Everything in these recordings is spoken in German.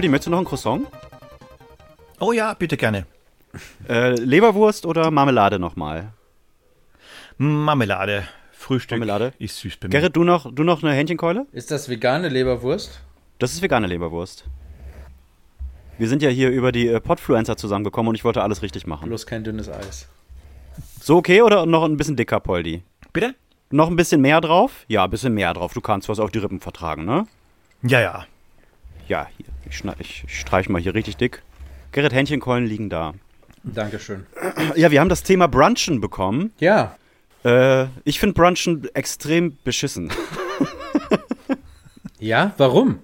Poldi, möchtest du noch ein Croissant? Oh ja, bitte gerne. Äh, Leberwurst oder Marmelade nochmal? Marmelade. Frühstück Marmelade? ist süß bei mir. Gerrit, du noch, du noch eine Hähnchenkeule? Ist das vegane Leberwurst? Das ist vegane Leberwurst. Wir sind ja hier über die äh, Podfluencer zusammengekommen und ich wollte alles richtig machen. Bloß kein dünnes Eis. So okay oder noch ein bisschen dicker, Poldi? Bitte? Noch ein bisschen mehr drauf? Ja, ein bisschen mehr drauf. Du kannst was auf die Rippen vertragen, ne? Ja, ja. Ja, hier. Ich, ich streich mal hier richtig dick. Gerrit, Hähnchenkeulen liegen da. Dankeschön. Ja, wir haben das Thema Brunchen bekommen. Ja, Äh, ich finde Brunchen extrem beschissen. Ja, warum?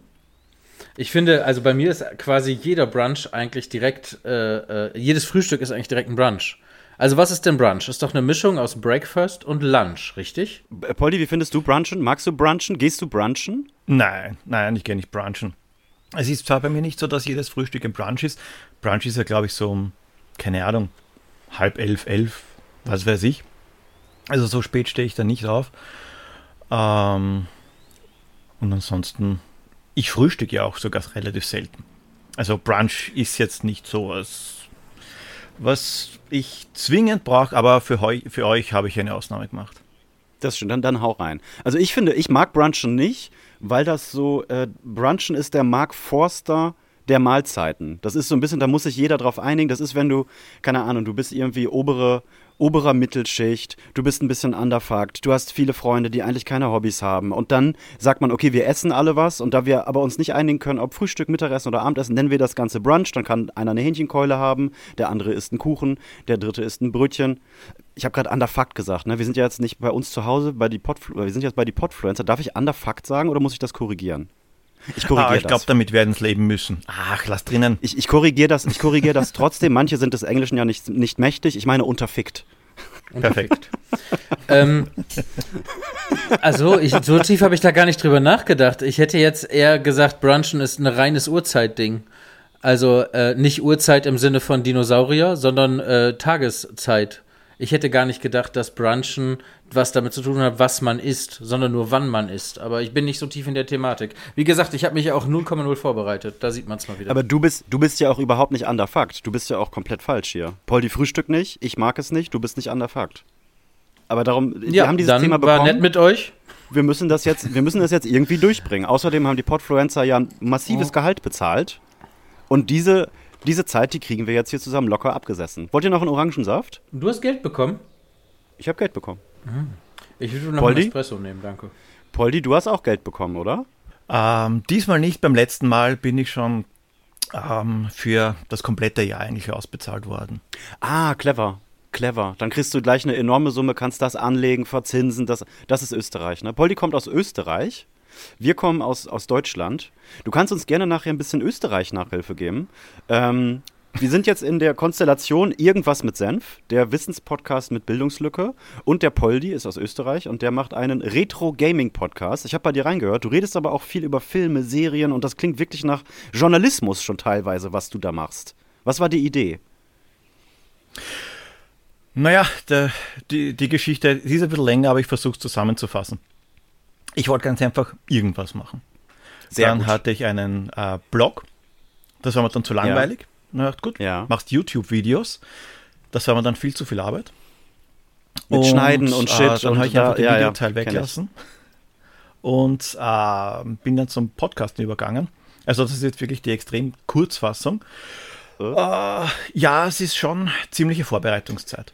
Ich finde, also bei mir ist quasi jeder Brunch eigentlich direkt, äh, äh, jedes Frühstück ist eigentlich direkt ein Brunch. Also was ist denn Brunch? Ist doch eine Mischung aus Breakfast und Lunch, richtig? Äh, Poldi, wie findest du Brunchen? Magst du Brunchen? Gehst du Brunchen? Nein, nein, ich gehe nicht brunchen. Es ist zwar bei mir nicht so, dass jedes Frühstück ein Brunch ist. Brunch ist ja, glaube ich, so um, keine Ahnung, halb elf, elf, was weiß ich. Also so spät stehe ich da nicht auf. Ähm, und ansonsten, ich frühstücke ja auch sogar relativ selten. Also Brunch ist jetzt nicht so was, was ich zwingend brauche, aber für, für euch habe ich eine Ausnahme gemacht. Das stimmt, dann, dann hau rein. Also ich finde, ich mag Brunchen nicht, weil das so, äh, Brunchen ist der Mark Forster der Mahlzeiten. Das ist so ein bisschen, da muss sich jeder drauf einigen. Das ist, wenn du, keine Ahnung, du bist irgendwie obere, oberer Mittelschicht, du bist ein bisschen underfucked, du hast viele Freunde, die eigentlich keine Hobbys haben. Und dann sagt man, okay, wir essen alle was und da wir aber uns nicht einigen können, ob Frühstück, Mittagessen oder Abendessen, nennen wir das Ganze Brunch. Dann kann einer eine Hähnchenkeule haben, der andere isst einen Kuchen, der dritte isst ein Brötchen. Ich habe gerade underfucked gesagt, ne? Wir sind ja jetzt nicht bei uns zu Hause, bei die bei die Podfluencer. Darf ich underfucked sagen oder muss ich das korrigieren? Ich korrigiere Ah, ich das. glaube, damit werden es leben müssen. Ach, lass drinnen. Ich, ich korrigiere das, ich korrigiere das trotzdem. Manche sind des Englischen ja nicht, nicht mächtig. Ich meine unterfickt. Perfekt. ähm, also, ich, so tief habe ich da gar nicht drüber nachgedacht. Ich hätte jetzt eher gesagt, Brunchen ist ein reines Uhrzeitding. Also äh, nicht Uhrzeit im Sinne von Dinosaurier, sondern äh, Tageszeit. Ich hätte gar nicht gedacht, dass Brunchen was damit zu tun hat, was man isst, sondern nur wann man isst. Aber ich bin nicht so tief in der Thematik. Wie gesagt, ich habe mich ja auch 0,0 vorbereitet. Da sieht man es mal wieder. Aber du bist, du bist ja auch überhaupt nicht underfucked. Du bist ja auch komplett falsch hier. Paul, die Frühstück nicht, ich mag es nicht, du bist nicht underfucked. Aber darum, wir ja, haben dieses dann Thema war bekommen. nett mit euch. wir müssen das jetzt, wir müssen das jetzt irgendwie durchbringen. Außerdem haben die Podfluencer ja ein massives Oh. Gehalt bezahlt. Und diese, diese Zeit, die kriegen wir jetzt hier zusammen locker abgesessen. Wollt ihr noch einen Orangensaft? Du hast Geld bekommen. Ich habe Geld bekommen. Ich würde noch Poldi? einen Espresso nehmen, danke. Poldi, du hast auch Geld bekommen, oder? Ähm, diesmal nicht, beim letzten Mal bin ich schon ähm, für das komplette Jahr eigentlich ausbezahlt worden. Ah, clever. Clever. Dann kriegst du gleich eine enorme Summe, kannst das anlegen, verzinsen. Das, das ist Österreich. Ne? Poldi kommt aus Österreich. Wir kommen aus, aus Deutschland. Du kannst uns gerne nachher ein bisschen Österreich-Nachhilfe geben. Ähm, wir sind jetzt in der Konstellation Irgendwas mit Senf, der Wissenspodcast mit Bildungslücke. Und der Poldi ist aus Österreich und der macht einen Retro-Gaming-Podcast. Ich habe bei dir reingehört. Du redest aber auch viel über Filme, Serien und das klingt wirklich nach Journalismus schon teilweise, was du da machst. Was war die Idee? Naja, der, die, die Geschichte die ist ein bisschen länger, aber ich versuche es zusammenzufassen. Ich wollte ganz einfach irgendwas machen. Sehr dann gut. hatte ich einen äh, Blog, das war mir dann zu langweilig. Na gut, Ja. machst YouTube-Videos, das war mir dann viel zu viel Arbeit. Mit Schneiden und Shit Äh, dann und habe ich einfach den ja, ja, Videoteil ich. weggelassen und äh, bin dann zum Podcasten übergangen. Also das ist jetzt wirklich die extrem Kurzfassung. Äh? Äh, ja, es ist schon ziemliche Vorbereitungszeit.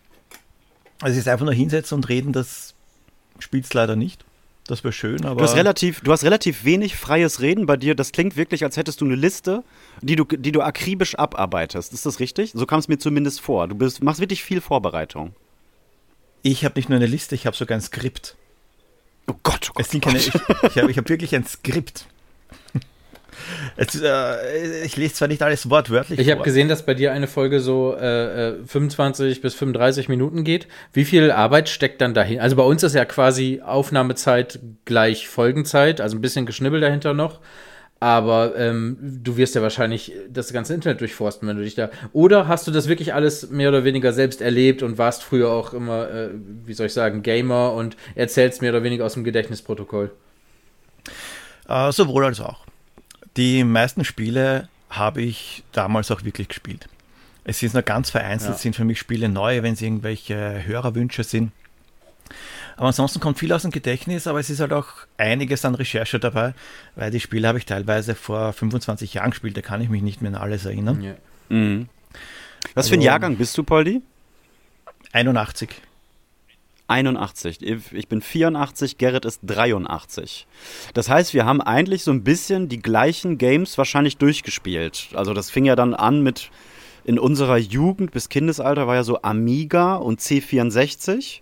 Also es ist einfach nur hinsetzen und reden, das spielt leider nicht. Das wäre schön, aber Du hast, relativ, du hast relativ wenig freies Reden bei dir. Das klingt wirklich, als hättest du eine Liste, die du, die du akribisch abarbeitest. Ist das richtig? So kam es mir zumindest vor. Du bist, machst wirklich viel Vorbereitung. ich habe nicht nur eine Liste, ich habe sogar ein Skript. Oh Gott, oh Gott. Es sind keine, ich ich habe ich hab wirklich ein Skript. Es, äh, ich lese zwar nicht alles wortwörtlich Ich habe gesehen, dass bei dir eine Folge so äh, äh, 25 bis 35 Minuten geht. Wie viel Arbeit steckt dann dahin? Also bei uns ist ja quasi Aufnahmezeit gleich Folgenzeit, also ein bisschen Geschnibbel dahinter noch. Aber ähm, du wirst ja wahrscheinlich das ganze Internet durchforsten, wenn du dich da. Oder hast du das wirklich alles mehr oder weniger selbst erlebt und warst früher auch immer, äh, wie soll ich sagen, Gamer und erzählst mehr oder weniger aus dem Gedächtnisprotokoll? Äh, sowohl als auch. Die meisten Spiele habe ich damals auch wirklich gespielt. Es ist nur ganz vereinzelt, ja. sind für mich Spiele neu, wenn es irgendwelche Hörerwünsche sind. Aber ansonsten kommt viel aus dem Gedächtnis, aber es ist halt auch einiges an Recherche dabei, weil die Spiele habe ich teilweise vor 25 Jahren gespielt, da kann ich mich nicht mehr an alles erinnern. Ja. Mhm. Was also, für ein also, Jahrgang bist du, Poldi? 81. 81. Ich bin 84, Gerrit ist 83. Das heißt, wir haben eigentlich so ein bisschen die gleichen Games wahrscheinlich durchgespielt. Also das fing ja dann an mit in unserer Jugend bis Kindesalter war ja so Amiga und C64.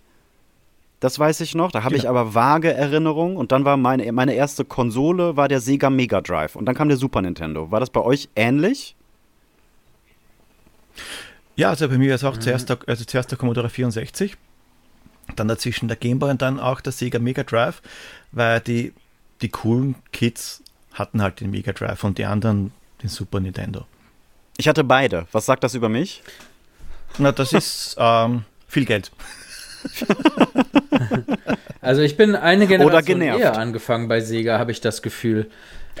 Das weiß ich noch. Da habe genau. ich aber vage Erinnerungen. Und dann war meine, meine erste Konsole war der Sega Mega Drive. Und dann kam der Super Nintendo. War das bei euch ähnlich? Ja, also bei mir war es auch mhm. zuerst, der, also zuerst der Commodore 64. Dann dazwischen der Game Boy und dann auch der Sega Mega Drive. Weil die, die coolen Kids hatten halt den Mega Drive und die anderen den Super Nintendo. Ich hatte beide. Was sagt das über mich? Na, das ist ähm, viel Geld. also ich bin eine Generation eher angefangen bei Sega, habe ich das Gefühl.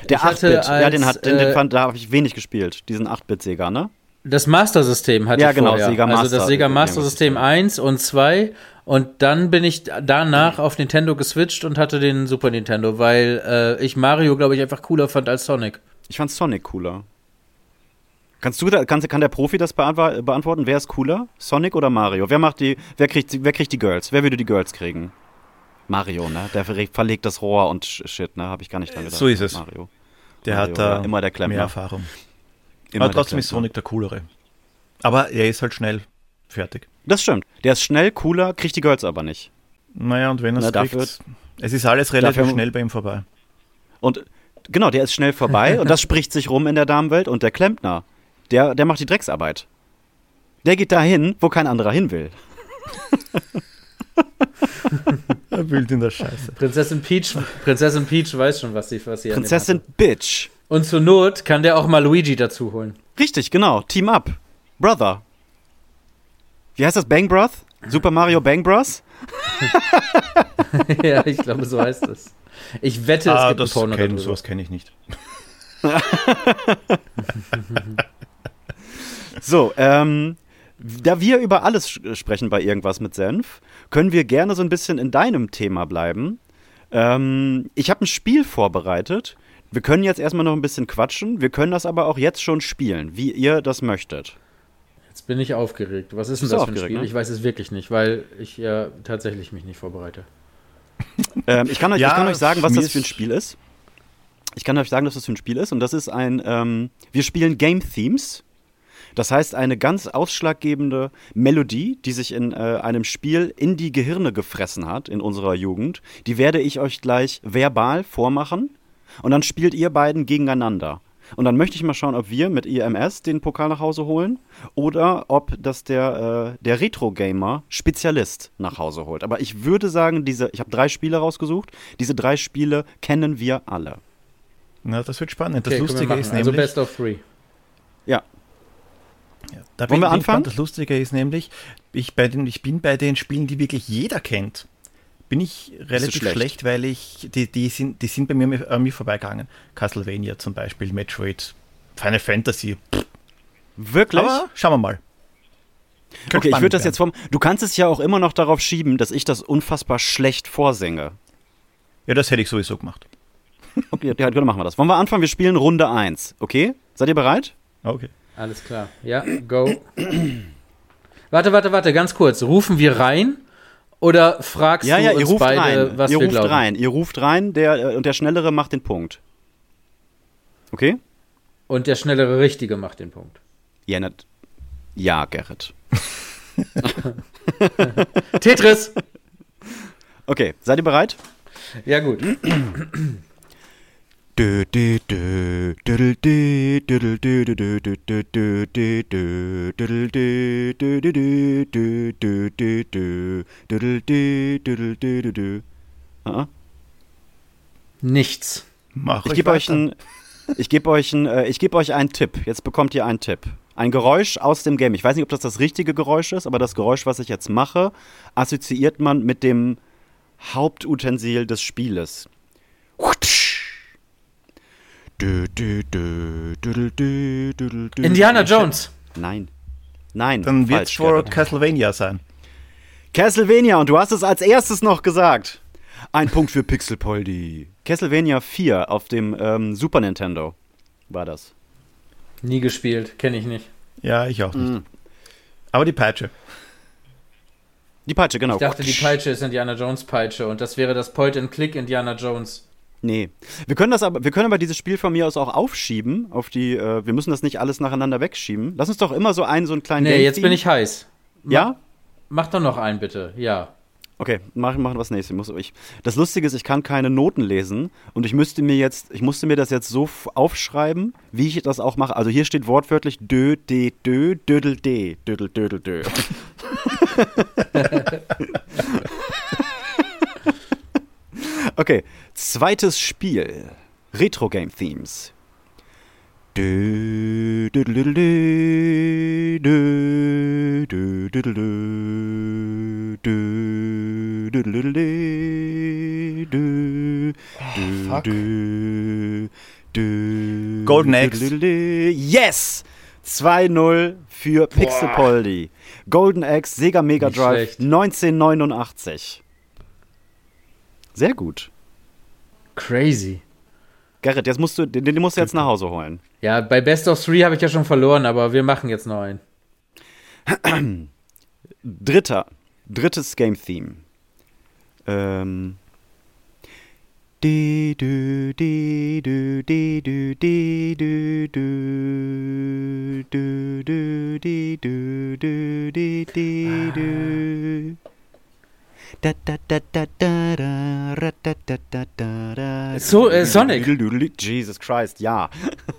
Der 8-Bit, ja, den, hat, den, den äh, fand, da habe ich wenig gespielt, diesen 8-Bit-Sega, ne? Das Master-System hatte ja, genau, vorher. Sega Master. Also das Sega Master System 1 und 2 und dann bin ich danach auf Nintendo geswitcht und hatte den Super Nintendo, weil äh, ich Mario, glaube ich, einfach cooler fand als Sonic. Ich fand Sonic cooler. Kannst du da, kann, kann der Profi das beantworten? Wer ist cooler? Sonic oder Mario? Wer macht die, wer kriegt, wer kriegt die Girls? Wer würde die Girls kriegen? Mario, ne? Der verlegt das Rohr und shit, ne? Habe ich gar nicht dran gedacht. So ist es. Mario. Der Mario, hat da immer der Klempner. mehr Erfahrung. Immer Aber trotzdem ist Sonic der coolere. Aber er ist halt schnell fertig. Das stimmt. Der ist schnell, cooler, kriegt die Girls aber nicht. Naja, und wenn er es kriegt, es ist alles relativ dafür, schnell bei ihm vorbei. Und genau, der ist schnell vorbei und das spricht sich rum in der Damenwelt und der Klempner, der, der macht die Drecksarbeit. Der geht dahin, wo kein anderer hin will. er wühlt in der Scheiße. Prinzessin Peach, Prinzessin Peach weiß schon, was sie, was sie Prinzessin Bitch. Und zur Not kann der auch mal Luigi dazu holen. Richtig, genau. Team Up. Brother. Wie heißt das? Bang Broth? Super Mario Bang Bros? ja, ich glaube, so heißt es. Ich wette, es ah, gibt das Porno kenn, Sowas kenne ich nicht. So, ähm, da wir über alles sprechen bei irgendwas mit Senf, können wir gerne so ein bisschen in deinem Thema bleiben. Ähm, ich habe ein Spiel vorbereitet. Wir können jetzt erstmal noch ein bisschen quatschen. Wir können das aber auch jetzt schon spielen, wie ihr das möchtet. Jetzt bin ich aufgeregt. Was ist denn das für ein Spiel? Ne? Ich weiß es wirklich nicht, weil ich ja tatsächlich mich nicht vorbereite. ähm, ich, kann euch, ja, ich kann euch sagen, was das für ein Spiel ist. Ich kann euch sagen, dass das für ein Spiel ist. Und das ist ein, ähm, wir spielen Game Themes. Das heißt, eine ganz ausschlaggebende Melodie, die sich in äh, einem Spiel in die Gehirne gefressen hat in unserer Jugend, die werde ich euch gleich verbal vormachen und dann spielt ihr beiden gegeneinander. Und dann möchte ich mal schauen, ob wir mit IMS den Pokal nach Hause holen oder ob das der, äh, der Retro-Gamer Spezialist nach Hause holt. Aber ich würde sagen, diese, ich habe drei Spiele rausgesucht. Diese drei Spiele kennen wir alle. Na, das wird spannend. Das okay, Lustige ist also nämlich. Also Best of Three. Ja, ja, da Wollen wir anfangen? Das Lustige ist nämlich, ich, bei den, ich bin bei den Spielen, die wirklich jeder kennt, bin ich relativ schlecht. schlecht. weil ich, die, die, sind, die sind bei mir an mir vorbeigegangen. Castlevania zum Beispiel, Metroid, Final Fantasy. Pff. Wirklich? Aber schauen wir mal. Könnte okay, ich würde das jetzt vom. Du kannst es ja auch immer noch darauf schieben, dass ich das unfassbar schlecht vorsinge. Ja, das hätte ich sowieso gemacht. Okay, ja, dann machen wir das. Wollen wir anfangen? Wir spielen Runde 1. Okay? Seid ihr bereit? Okay. Alles klar. Ja, go. warte, warte, warte, ganz kurz. Rufen wir rein oder fragst ja, du ja, uns ruft beide, rein. was ihr wir ruft glauben? rein. Ihr ruft rein der, äh, und der Schnellere macht den Punkt. Okay? Und der Schnellere Richtige macht den Punkt. Ja, nicht. Ja, Gerrit. Tetris! Okay, seid ihr bereit? Ja, gut. Nichts. Mach ich gebe euch einen ich gebe euch, ein, äh, geb euch einen Tipp. Jetzt bekommt ihr einen Tipp. Ein Geräusch aus dem Game. Ich weiß nicht, ob das das richtige Geräusch ist, aber das Geräusch, was ich jetzt mache, assoziiert man mit dem Hauptutensil des Spieles. Dü, Indiana Jones. Nein. Nein. Dann wird es Gerrit. Castlevania sein. Castlevania und du hast es als erstes noch gesagt. Ein Punkt für Pixelpoldi. Castlevania 4 auf dem ähm, Super Nintendo war das. Nie gespielt, kenne ich nicht. Ja, ich auch nicht. Mhm. Aber die Peitsche. Die Peitsche, genau. Ich dachte, die Peitsche ist Indiana Jones Peitsche und das wäre das Point-and-Click Indiana Jones. Nee. Wir können das aber, wir können aber dieses Spiel von mir aus auch aufschieben auf die, äh, wir müssen das nicht alles nacheinander wegschieben. Lass uns doch immer so einen, so einen kleinen Nee, Game jetzt bin Theme- ich heiß. Ja? Mach doch noch einen bitte, ja. Okay, machen machen wir das nächste. Ich muss, ich, das Lustige ist, ich kann keine Noten lesen und ich müsste mir jetzt, ich musste mir das jetzt so aufschreiben, wie ich das auch mache. Also hier steht wortwörtlich dö, de, dö, dödel, de, dödel, dödel, dö. okay, zweites Spiel. Retro Game Themes. Dö, dö, dö, Golden Axe. Yes! 2-0 für Pixelpoldi. Golden Axe, Sega Mega Drive, schlecht. 1989. Sehr gut. Crazy. Gerrit, jetzt musst du, den, den musst du jetzt nach Hause holen. Ja, bei Best of Three habe ich ja schon verloren, aber wir machen jetzt noch einen. Dritter, drittes Game Theme. Ähm. Di, dü, di, dü, di, dü, di, dü, dü, dü, dü, di, dü, dü, di, di, dü. So, äh, Sonic. Jesus Christ, ja.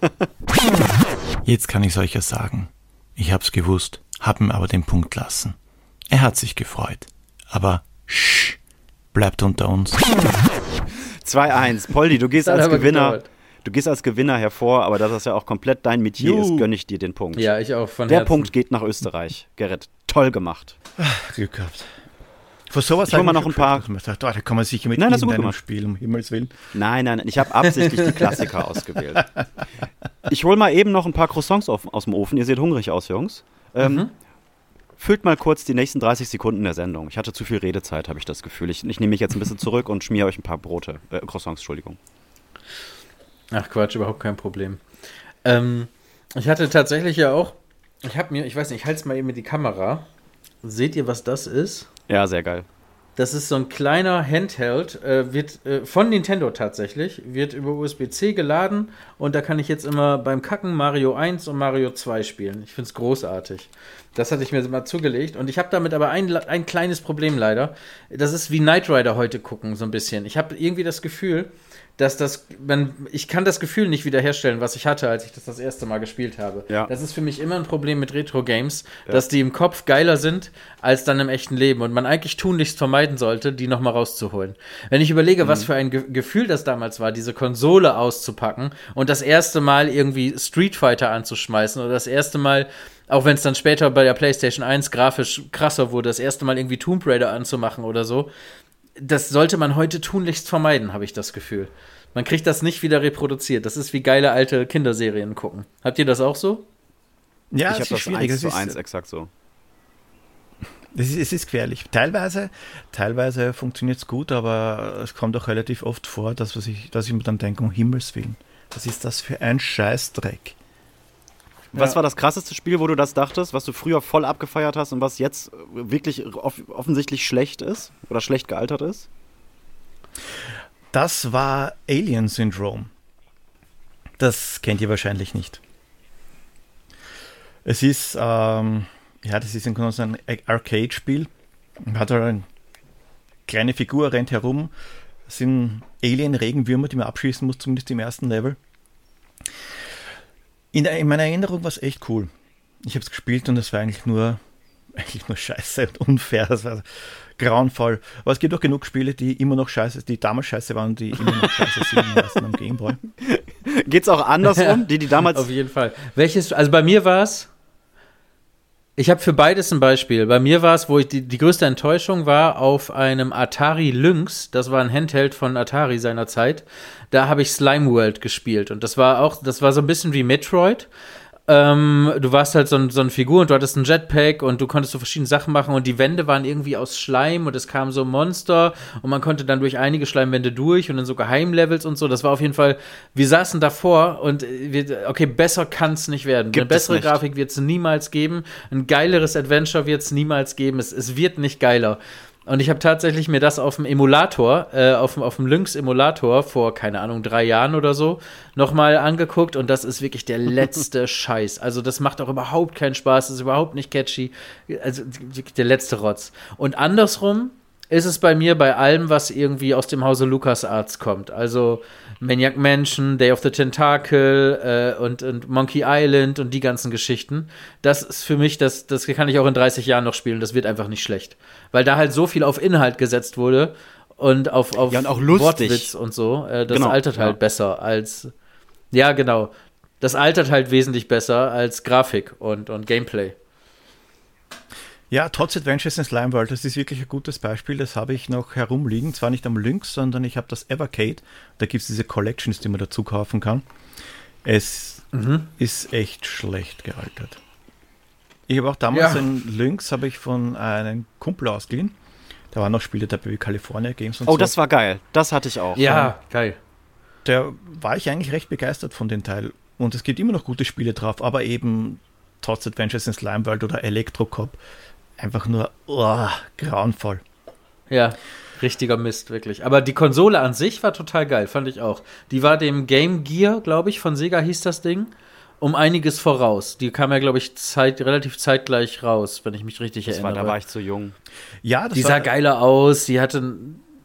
Jetzt kann ich euch ja sagen. Ich hab's gewusst, hab ihm aber den Punkt lassen. Er hat sich gefreut. Aber sch, bleibt unter uns. 2-1. Poldi, du gehst als Gewinner. gedauert. Du gehst als Gewinner hervor, aber da das ja auch komplett dein Metier Juhu. ist, gönne ich dir den Punkt. Ja, ich auch von Der Herzen. Punkt geht nach Österreich. Gerrit, toll gemacht. Glück gehabt. Vor sowas Ich hol hab mal mich noch ein paar- sagt, oh, da kann man sicher mit Nein, gemacht. Spiel, um Himmels Willen. Nein, nein, ich habe absichtlich die Klassiker ausgewählt. Ich hol mal eben noch ein paar Croissants auf, aus dem Ofen. Ihr seht hungrig aus, Jungs. Ähm, Mhm. Füllt mal kurz die nächsten 30 Sekunden der Sendung. Ich hatte zu viel Redezeit, habe ich das Gefühl. Ich, ich nehme mich jetzt ein bisschen zurück und schmier euch ein paar Brote. Äh, Croissants, Entschuldigung. Ach Quatsch, überhaupt kein Problem. Ähm, ich hatte tatsächlich ja auch, ich habe mir, ich weiß nicht, ich halte es mal eben in die Kamera. Seht ihr, was das ist? Ja, sehr geil. Das ist so ein kleiner Handheld, äh, wird äh, von Nintendo tatsächlich, wird über USB-C geladen und da kann ich jetzt immer beim Kacken Mario 1 und Mario 2 spielen. Ich finde es großartig. Das hatte ich mir mal zugelegt und ich habe damit aber ein, ein kleines Problem leider. Das ist wie Knight Rider heute gucken, so ein bisschen. Ich habe irgendwie das Gefühl, dass das, man, ich kann das Gefühl nicht wiederherstellen, was ich hatte, als ich das das erste Mal gespielt habe. Ja. Das ist für mich immer ein Problem mit Retro-Games, dass die im Kopf geiler sind als dann im echten Leben und man eigentlich tunlichst vermeiden sollte, die nochmal rauszuholen. Wenn ich überlege, was für ein Ge Gefühl das damals war, diese Konsole auszupacken und das erste Mal irgendwie Street Fighter anzuschmeißen oder das erste Mal auch wenn es dann später bei der PlayStation 1 grafisch krasser wurde, das erste Mal irgendwie Tomb Raider anzumachen oder so, das sollte man heute tunlichst vermeiden, habe ich das Gefühl. Man kriegt das nicht wieder reproduziert. Das ist wie geile alte Kinderserien gucken. Habt ihr das auch so? Ja, ich habe es ist das schwierig. 1 Es zu ist, 1 exakt so. es ist, es ist gefährlich. Teilweise, teilweise funktioniert es gut, aber es kommt auch relativ oft vor, dass, was ich, dass ich mir dann denke, um Himmels Willen, was ist das für ein Scheißdreck? Was war das krasseste Spiel, wo du das dachtest, was du früher voll abgefeiert hast und was jetzt wirklich off offensichtlich schlecht ist oder schlecht gealtert ist? Das war Alien Syndrome. Das kennt ihr wahrscheinlich nicht. Es ist, ähm, ja, das ist im Grunde so ein Arcade-Spiel. Hat halt eine kleine Figur, rennt herum. Es sind Alien-Regenwürmer, die man abschießen muss, zumindest im ersten Level. In, der- in meiner Erinnerung war es echt cool. Ich habe es gespielt und es war eigentlich nur, eigentlich nur scheiße und unfair. Das war grauenvoll. Aber es gibt auch genug Spiele, die immer noch scheiße, die damals scheiße waren und die immer noch scheiße sind am meisten am Gameboy. Geht's auch andersrum? Die, die damals. Auf jeden Fall. Welches, also bei mir war es Ich habe für beides ein Beispiel. Bei mir war es, wo ich die, die größte Enttäuschung war, auf einem Atari Lynx. Das war ein Handheld von Atari seiner Zeit. Da habe ich Slime World gespielt. Und das war auch, das war so ein bisschen wie Metroid. Ähm, du warst halt so, ein, so eine Figur und du hattest ein Jetpack und du konntest so verschiedene Sachen machen und die Wände waren irgendwie aus Schleim und es kam so Monster und man konnte dann durch einige Schleimwände durch und dann so Geheimlevels und so. Das war auf jeden Fall, wir saßen davor und wir, okay, besser kann es nicht werden. Gibt Eine bessere. Grafik wird es niemals geben. Ein geileres Adventure wird es niemals geben. Es, es wird nicht geiler. Und ich habe tatsächlich mir das auf dem Emulator, äh, auf, dem- auf dem Lynx-Emulator vor, keine Ahnung, drei Jahren oder so, nochmal angeguckt und das ist wirklich der letzte Scheiß. Also das macht auch überhaupt keinen Spaß, ist überhaupt nicht catchy. Also der letzte Rotz. Und andersrum ist es bei mir bei allem, was irgendwie aus dem Hause LucasArts kommt. Also Maniac Mansion, Day of the Tentacle äh, und, und Monkey Island und die ganzen Geschichten. Das ist für mich, das, das kann ich auch in 30 Jahren noch spielen. Das wird einfach nicht schlecht. Weil da halt so viel auf Inhalt gesetzt wurde und auf, auf Ja, und auch lustig. Wortwitz und so. Äh, das Genau, altert halt ja. besser als. Ja, genau. Das altert halt wesentlich besser als Grafik und, und Gameplay. Ja, Tots Adventures in Slime World, das ist wirklich ein gutes Beispiel. Das habe ich noch herumliegen. Zwar nicht am Lynx, sondern ich habe das Evercade. Da gibt es diese Collections, die man dazu kaufen kann. Es ist echt schlecht gealtert. Ich habe auch damals Ja. ein Lynx, habe ich von einem Kumpel ausgeliehen. Da waren noch Spiele dabei wie California Games und Oh, so. das war geil. Das hatte ich auch. Ja, geil. der war ich eigentlich recht begeistert von dem Teil. Und es gibt immer noch gute Spiele drauf, aber eben Tots Adventures in Slime World oder Electrocop. Einfach nur oh, grauenvoll. Ja, richtiger Mist, wirklich. Aber die Konsole an sich war total geil, fand ich auch. Die war dem Game Gear, glaube ich, von Sega hieß das Ding, um einiges voraus. Die kam ja, glaube ich, zeit, relativ zeitgleich raus, wenn ich mich richtig Das war, erinnere. da war ich zu jung. Ja, das die war, sah geiler aus, die hatte.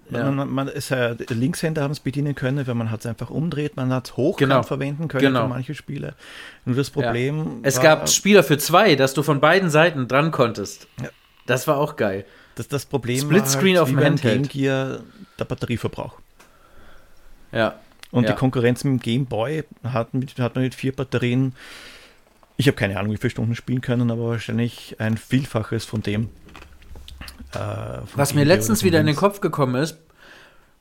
Ja. Man, man, ist ja, Linkshänder haben es bedienen können, weil man hat es einfach umdreht, man hat es hochkant Genau. verwenden können Genau. für manche Spiele. Nur das Problem Es war, gab Spieler für zwei, dass du von beiden Seiten dran konntest. Ja. Das war auch geil. das, das Problem Splitscreen war auf wie dem Handheld. Game Gear der Batterieverbrauch. Ja. Und Ja. die Konkurrenz mit dem Game Boy hat, mit, hat man mit vier Batterien, ich habe keine Ahnung, wie viele Stunden spielen können, aber wahrscheinlich ein Vielfaches von dem. Äh, Was Game mir letztens wieder in den. Kopf gekommen ist,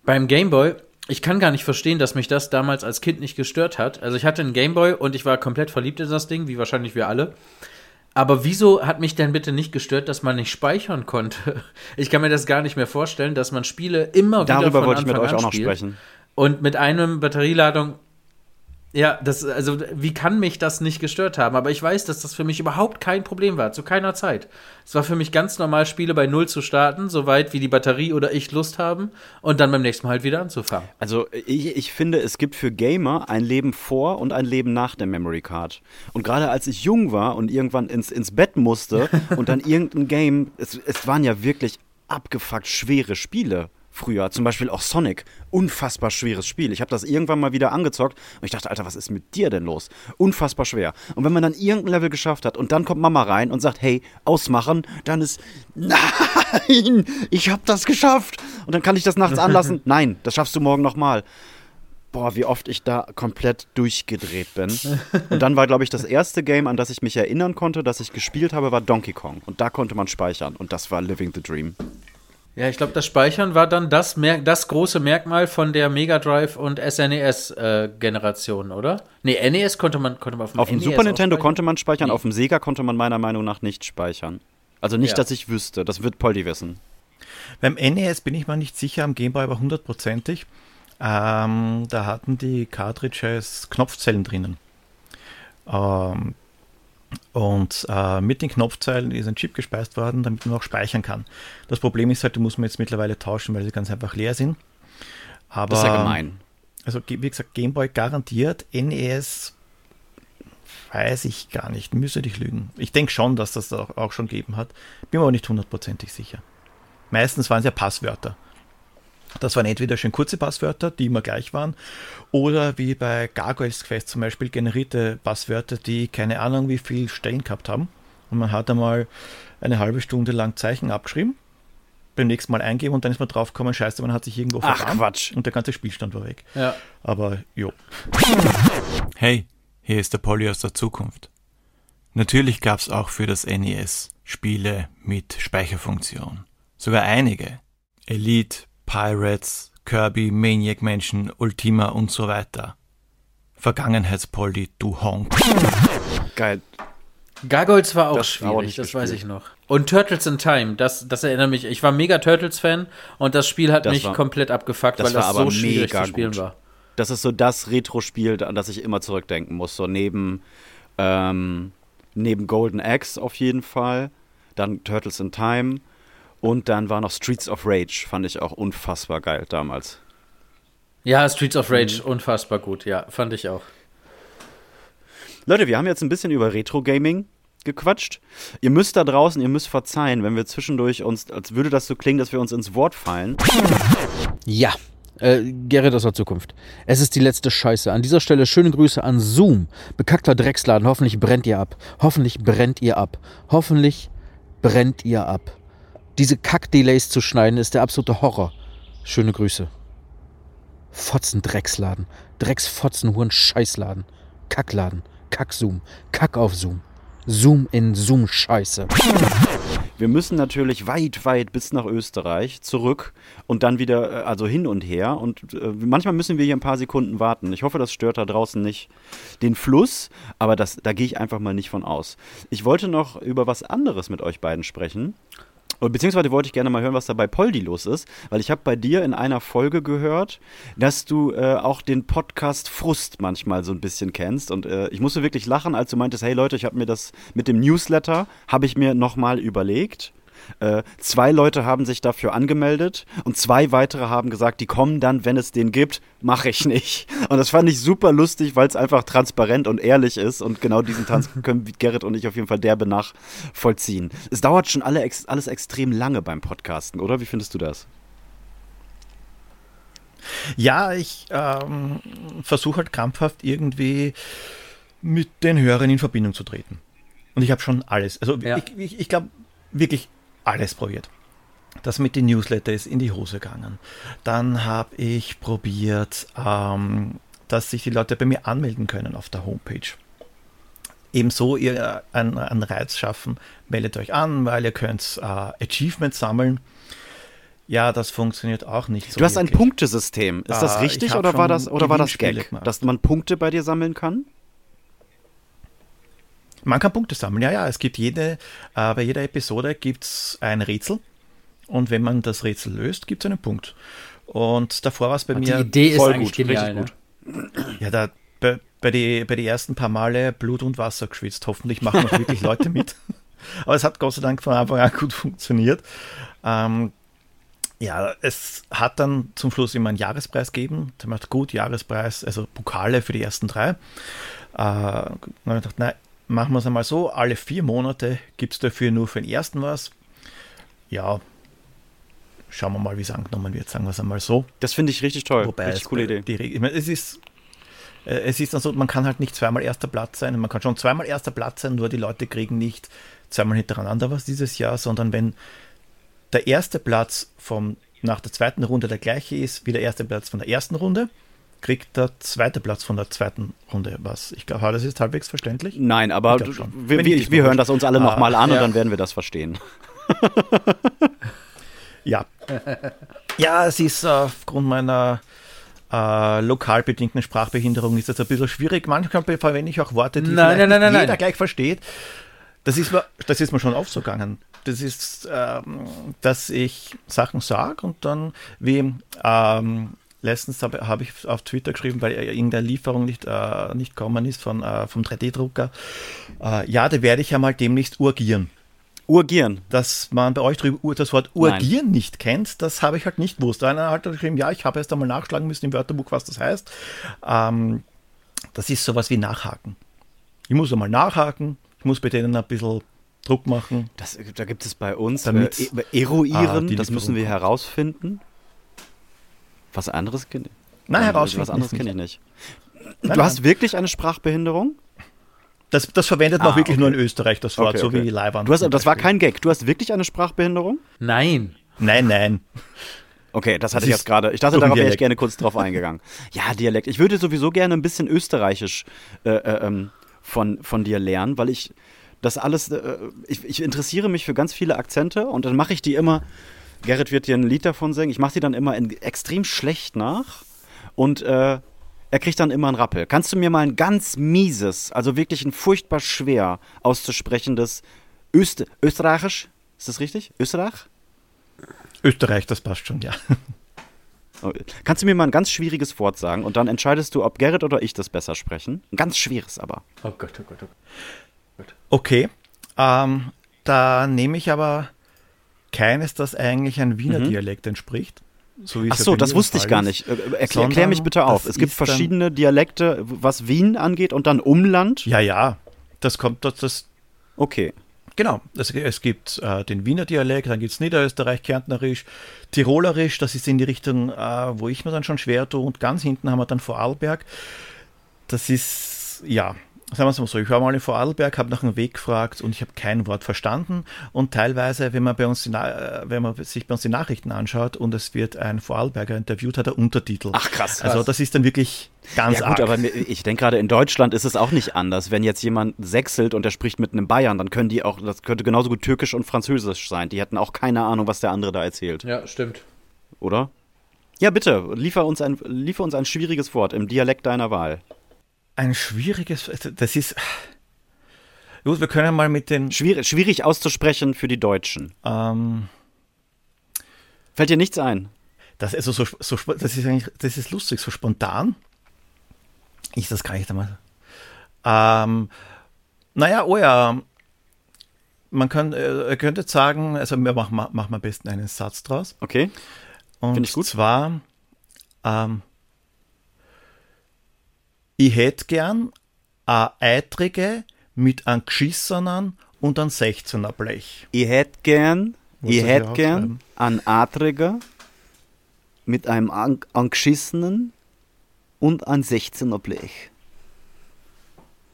beim Gameboy, ich kann gar nicht verstehen, dass mich das damals als Kind nicht gestört hat. Also ich hatte einen Gameboy und ich war komplett verliebt in das Ding, wie wahrscheinlich wir alle. Aber wieso hat mich denn bitte nicht gestört, dass man nicht speichern konnte? Ich kann mir das gar nicht mehr vorstellen, dass man Spiele immer wieder Darüber von wollte ich mit Anfang euch an auch noch spielt. sprechen. Und mit einem Batterieladung, ja, das, also, wie kann mich das nicht gestört haben? Aber ich weiß, dass das für mich überhaupt kein Problem war, zu keiner Zeit. Es war für mich ganz normal, Spiele bei Null zu starten, soweit wie die Batterie oder ich Lust haben und dann beim nächsten Mal halt wieder anzufangen. Also ich, ich finde, es gibt für Gamer ein Leben vor und ein Leben nach der Memory Card. Und gerade als ich jung war und irgendwann ins, ins Bett musste und dann irgendein Game, es, es waren ja wirklich abgefuckt schwere Spiele früher. Zum Beispiel auch Sonic. Unfassbar schweres Spiel. Ich habe das irgendwann mal wieder angezockt und ich dachte, Alter, was ist mit dir denn los? Unfassbar schwer. Und wenn man dann irgendein Level geschafft hat und dann kommt Mama rein und sagt, hey, ausmachen, dann ist, nein, ich habe das geschafft. Und dann kann ich das nachts anlassen. Nein, das schaffst du morgen nochmal. Boah, wie oft ich da komplett durchgedreht bin. Und dann war, glaube ich, das erste Game, an das ich mich erinnern konnte, das ich gespielt habe, war Donkey Kong. Und da konnte man speichern. Und das war Living the Dream. Ja, ich glaube, das Speichern war dann das, Mer das große Merkmal von der Mega Drive und SNES-Generation, oder? Nee, NES konnte man, konnte man auf dem, Auf dem NES Super Nintendo konnte man speichern, Nee. auf dem Sega konnte man meiner Meinung nach nicht speichern. Also nicht, Ja. dass ich wüsste. Das wird Poldi wissen. Beim NES bin ich mir nicht sicher, am Game Boy aber hundertprozentig. Ähm, da hatten die Cartridges Knopfzellen drinnen. Ähm, und äh, mit den Knopfzellen ist ein Chip gespeist worden, damit man auch speichern kann. Das Problem ist halt, die muss man jetzt mittlerweile tauschen, weil sie ganz einfach leer sind. Aber, Das ist ja gemein. Also wie gesagt, Game Boy garantiert, NES weiß ich gar nicht, müsste ich lügen. Ich denke schon, dass das auch, auch schon gegeben hat, bin mir aber nicht hundertprozentig sicher. Meistens waren es ja Passwörter. Das waren entweder schön kurze Passwörter, die immer gleich waren, oder wie bei Gargoyles Quest zum Beispiel generierte Passwörter, die keine Ahnung wie viel Stellen gehabt haben. Und man hat einmal eine halbe Stunde lang Zeichen abgeschrieben, beim nächsten Mal eingeben und dann ist man draufgekommen, scheiße, man hat sich irgendwo Ach, vertan Quatsch. und der ganze Spielstand war weg. Ja. Aber jo. Hey, hier ist der Polly aus der Zukunft. Natürlich gab es auch für das NES Spiele mit Speicherfunktion. Sogar einige. Elite, Pirates, Kirby, Maniac Mansion, Ultima und so weiter. Vergangenheitspoldi, du Honk. Geil. Gargoyles war auch Das schwierig, das gespielt. weiß ich noch. Und Turtles in Time, das, das erinnert mich. Ich war mega Turtles-Fan und das Spiel hat Das mich war- komplett abgefuckt, das weil war das aber so schwierig mega zu spielen gut. war. Das ist so das Retro-Spiel, an das ich immer zurückdenken muss. So neben, ähm, neben Golden Axe auf jeden Fall. Dann Turtles in Time. Und dann war noch Streets of Rage. Fand ich auch unfassbar geil damals. Ja, Streets of Rage, Mhm. unfassbar gut, ja, fand ich auch. Leute, wir haben jetzt ein bisschen über Retro-Gaming gequatscht. Ihr müsst da draußen, ihr müsst verzeihen, wenn wir zwischendurch uns, als würde das so klingen, dass wir uns ins Wort fallen. Ja. Äh, Gerrit aus der Zukunft. Es ist die letzte Scheiße. An dieser Stelle schöne Grüße an Zoom. Bekackter Drecksladen. Hoffentlich brennt ihr ab. Hoffentlich brennt ihr ab. Hoffentlich brennt ihr ab. Diese Kack-Delays zu schneiden ist der absolute Horror. Schöne Grüße. Fotzen Drecksladen. Drecksfotzen Huren Scheißladen. Kackladen. Kack-Zoom. Kack auf Zoom. Zoom in Zoom Scheiße. Wir müssen natürlich weit, weit bis nach Österreich zurück und dann wieder, äh, also hin und her. Und äh, manchmal müssen wir hier ein paar Sekunden warten. Ich hoffe, das stört da draußen nicht den Fluss, aber das, da gehe ich einfach mal nicht von aus. Ich wollte noch über was anderes mit euch beiden sprechen. Beziehungsweise wollte ich gerne mal hören, was da bei Poldi los ist, weil ich habe bei dir in einer Folge gehört, dass du äh, auch den Podcast Frust manchmal so ein bisschen kennst. Und äh, ich musste wirklich lachen, als du meintest, hey Leute, ich habe mir das mit dem Newsletter, habe ich mir nochmal überlegt. Äh, zwei Leute haben sich dafür angemeldet und zwei weitere haben gesagt, die kommen dann, wenn es den gibt, mache ich nicht. Und das fand ich super lustig, weil es einfach transparent und ehrlich ist und genau diesen Tanz können Gerrit und ich auf jeden Fall derbe nachvollziehen. Es dauert schon alle ex alles extrem lange beim Podcasten, oder? Wie findest du das? Ja, ich ähm, versuche halt krampfhaft irgendwie mit den Hörern in Verbindung zu treten. Und ich habe schon alles, also Ja. ich, ich, ich glaube wirklich alles probiert. Das mit den Newsletter ist in die Hose gegangen. Dann habe ich probiert, ähm, dass sich die Leute bei mir anmelden können auf der Homepage. Ebenso ihr einen, einen Reiz schaffen, meldet euch an, weil ihr könnt äh, Achievements sammeln. Ja, das funktioniert auch nicht so. Du hast ein wirklich. Punktesystem. Ist das Ah, richtig ich hab oder war das oder war das Gag, gemacht. dass man Punkte bei dir sammeln kann? Man kann Punkte sammeln, ja, ja. Es gibt jede, äh, bei jeder Episode gibt es ein Rätsel. Und wenn man das Rätsel löst, gibt es einen Punkt. Und davor war es bei Die mir. Idee ist voll eigentlich gut, genial. richtig Ne? Ja, da, bei, bei, die, bei die ersten paar Male Blut und Wasser geschwitzt. Hoffentlich machen auch wirklich Leute mit. Aber es hat Gott sei Dank von Anfang an gut funktioniert. Ähm, ja, es hat dann zum Schluss immer einen Jahrespreis gegeben. Da macht gut, Jahrespreis, also Pokale für die ersten drei. Äh, dann habe ich gedacht, nein, machen wir es einmal so. Alle vier Monate gibt es dafür nur für den ersten was. Ja, schauen wir mal, wie es angenommen wird, sagen wir es einmal so. Das finde ich richtig toll. Wobei richtig coole Idee. Die, ich meine, es ist, äh, es ist dann so, man kann halt nicht zweimal erster Platz sein. Man kann schon zweimal erster Platz sein, nur die Leute kriegen nicht zweimal hintereinander was dieses Jahr, sondern wenn der erste Platz vom, nach der zweiten Runde der gleiche ist wie der erste Platz von der ersten Runde, kriegt der zweite Platz von der zweiten Runde was. Ich glaube, das ist halbwegs verständlich. Nein, aber du- schon. wir, wir, wir hören das uns alle Ah, nochmal an und ja. dann werden wir das verstehen. Ja. ja, es ist aufgrund meiner äh, lokal bedingten Sprachbehinderung ist das ein bisschen schwierig. Manchmal verwende ich auch Worte, die Nein, nein, nein, jeder nein. gleich versteht. Das ist, mir, das ist mir schon aufgegangen. Das ist, ähm, dass ich Sachen sage und dann, wie ähm, letztens habe hab ich auf Twitter geschrieben, weil irgendeine Lieferung nicht, äh, nicht gekommen ist von, äh, vom 3D-Drucker. Äh, ja, da werde ich ja mal demnächst urgieren Urgieren. dass man bei euch drüber das Wort urgieren nicht kennt, das habe ich halt nicht gewusst. Einer hat geschrieben, ja, ich habe erst einmal nachschlagen müssen im Wörterbuch, was das heißt. Ähm, das ist sowas wie nachhaken. Ich muss einmal nachhaken, ich muss bei denen ein bisschen Druck machen. Das, da gibt es bei uns Damit- äh, e- eruieren, Ah, das müssen wir herausfinden. Was anderes kenne Nein, Was herausfinden anderes ist kenne ich nicht. Nein, du hast nein. wirklich eine Sprachbehinderung? Das, das verwendet man Ah, wirklich okay. nur in Österreich, das Wort, Okay, so okay. wie Leihwand. Du hast, das war kein Gag. Du hast wirklich eine Sprachbehinderung? Nein. Nein, nein. Okay, das hatte Das ich jetzt gerade. Ich dachte, so darauf wäre ich gerne kurz drauf eingegangen. Ja, Dialekt. Ich würde sowieso gerne ein bisschen österreichisch äh, äh, ähm, von, von dir lernen, weil ich das alles, äh, ich, ich interessiere mich für ganz viele Akzente und dann mache ich die immer, Gerrit wird dir ein Lied davon singen, ich mache die dann immer in, extrem schlecht nach und äh, er kriegt dann immer einen Rappel. Kannst du mir mal ein ganz mieses, also wirklich ein furchtbar schwer auszusprechendes Öst Österreichisch, ist das richtig? Österreich? Österreich, das passt schon, ja. Oh, Kannst du mir mal ein ganz schwieriges Wort sagen und dann entscheidest du, ob Gerrit oder ich das besser sprechen? Ein ganz schweres aber. Oh Gott, oh Gott, oh Gott. Okay, ähm, da nehme ich aber keines, das eigentlich ein Wiener Mhm. Dialekt entspricht. So Ach so, das wusste ich gar nicht. Äh, Erklär, Sondern erklär mich bitte auf. Es gibt verschiedene Dialekte, was Wien angeht und dann Umland. Ja, ja, das kommt, das, das Okay. Genau, es, es gibt äh, den Wiener Dialekt, dann gibt es Niederösterreich, Kärntnerisch, Tirolerisch, das ist in die Richtung, äh, wo ich mir dann schon schwer tue. Und ganz hinten haben wir dann Vorarlberg. Das ist, ja, sagen wir es mal so, ich war mal in Vorarlberg, habe nach einem Weg gefragt und ich habe kein Wort verstanden. Und teilweise, wenn man, bei uns die, äh, wenn man sich bei uns die Nachrichten anschaut und es wird ein Vorarlberger interviewt, hat er Untertitel. Ach, krass. Also das ist dann wirklich ganz Ja gut, arg. aber ich denke gerade in Deutschland ist es auch nicht anders. Wenn jetzt jemand sechselt und der spricht mit einem Bayern, dann können die auch, das könnte genauso gut Türkisch und Französisch sein. Die hätten auch keine Ahnung, was der andere da erzählt, Ja, stimmt. oder? Ja, bitte, liefer uns ein, liefer uns ein schwieriges Wort im Dialekt deiner Wahl. Ein schwieriges, das ist, gut, wir können mal mit den, Schwierig, schwierig auszusprechen für die Deutschen. ähm, Fällt dir nichts ein? Das, also so, so, das ist eigentlich, das ist lustig, so spontan ist das gar nicht einmal. Ähm, naja, oh ja, man kann, äh, ihr könntet sagen, also wir machen, machen wir am besten einen Satz draus. Okay. Und Find ich gut. zwar, ähm, ich hätte gern eine eitrige mit einem geschissenen und einem 16er Blech. Ich hätte gern, Muss ich hätte gern einen Adriger mit einem an, angeschissenen und ein 16er Blech.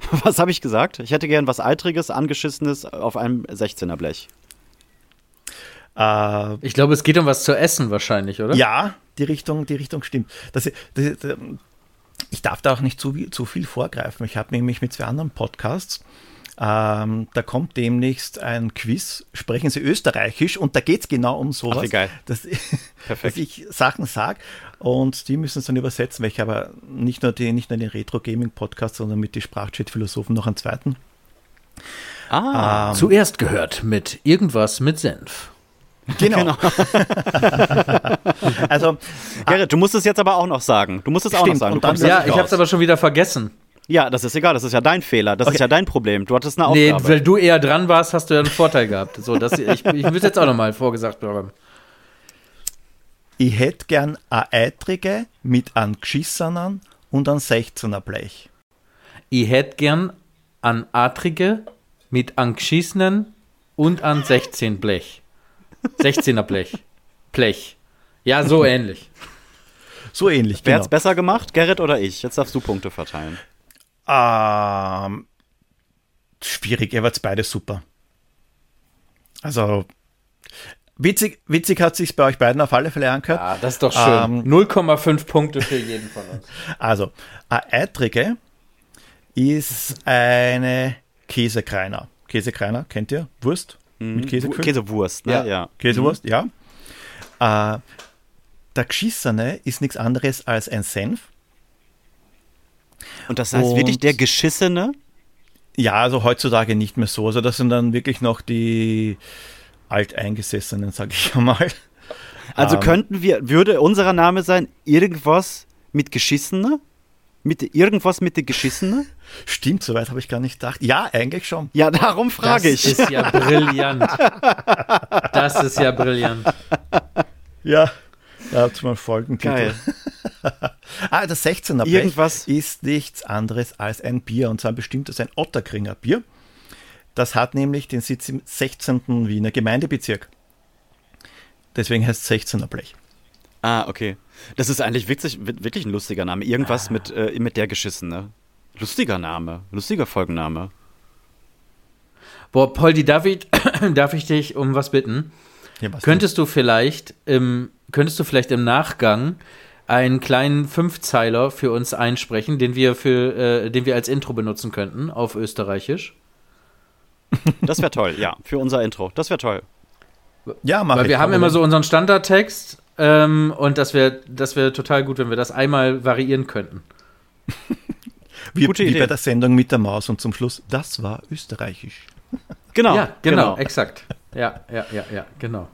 Was habe ich gesagt? Ich hätte gern was Eitriges, angeschissenes auf einem 16er Blech. Äh, Ich glaube, es geht um was zu essen wahrscheinlich, oder? Ja, die Richtung, die Richtung stimmt. Das, das, das, ich darf da auch nicht zu, zu viel vorgreifen. Ich habe nämlich mit zwei anderen Podcasts. Ähm, da kommt demnächst ein Quiz, sprechen Sie Österreichisch und da geht es genau um sowas, Ach, geil. Dass, dass ich Sachen sage und die müssen es dann übersetzen, weil ich habe nicht nur, die, nicht nur den Retro-Gaming-Podcast, sondern mit die Sprachchat-Philosophen noch einen zweiten. Ah, Ähm, Zuerst gehört mit irgendwas mit Senf. Genau. also, Gerrit, du musst es jetzt aber auch noch sagen. Du musst es auch noch sagen. Dann- Ja, ich habe es aber schon wieder vergessen. Ja, das ist egal. Das ist ja dein Fehler. Das Okay. ist ja dein Problem. Du hattest eine Nee, Aufgabe. weil du eher dran warst, hast du ja einen Vorteil gehabt. So, das, ich ich will jetzt auch nochmal vorgesagt haben. ich hätte gern eine eitrige mit einem geschissenen und einem 16er Blech. Ich hätte gern an Atrige mit angeschissenen und an 16 Blech. 16er Blech. Blech. Ja, so ähnlich. So ähnlich, Wer genau. hat's besser gemacht, Gerrit oder ich? Jetzt darfst du Punkte verteilen. Ähm, schwierig, ihr wart beide super. Also, witzig, witzig hat sich bei euch beiden auf alle Fälle angehört. Ja, das ist doch schön. Ähm, 0,5 Punkte für jeden von uns. Also, eine eitrige ist eine Käsekreiner. Käsekreiner, kennt ihr? Wurst mit Käse Wu- Käsewurst, ne? Ja. Ja. Käsewurst, ja. Äh, der Geschissene ist nichts anderes als ein Senf. Und das heißt Und- wirklich der Geschissene? Ja, also heutzutage nicht mehr so. Also das sind dann wirklich noch die Alteingesessenen, sag ich mal. Also Ähm. könnten wir, würde unser Name sein, irgendwas mit Geschissene? Mit irgendwas mit der Geschissene? Stimmt, soweit habe ich gar nicht gedacht. Ja, eigentlich schon. Ja, darum frage das ich. ist ja brillant. Das ist ja brillant. Ja, da hat mal Folgentitel. Geil. Ah, das 16er Blech Irgendwas- ist nichts anderes als ein Bier und zwar ein bestimmtes ein Otterkringer Bier. Das hat nämlich den Sitz im 16. Wiener Gemeindebezirk. Deswegen heißt es 16er Blech. Ah, okay. Das ist eigentlich wirklich, wirklich ein lustiger Name. Irgendwas Ah. mit, äh, mit der Geschissene. Lustiger Name. Lustiger Folgenname. Boah, Poldi, darf ich, darf ich dich um was bitten? Ja, was Könntest du vielleicht im, könntest du vielleicht im Nachgang einen kleinen Fünfzeiler für uns einsprechen, den wir für, äh, den wir als Intro benutzen könnten auf Österreichisch? Das wäre toll, ja, für unser Intro. Das wäre toll. Ja, mach Weil ich, wir haben immer so unseren Standardtext ähm, und das wäre das wär total gut, wenn wir das einmal variieren könnten. wie, gute wie Idee. bei der Sendung mit der Maus und zum Schluss, das war österreichisch. Genau. ja, genau, exakt. Ja, ja, ja, ja, genau.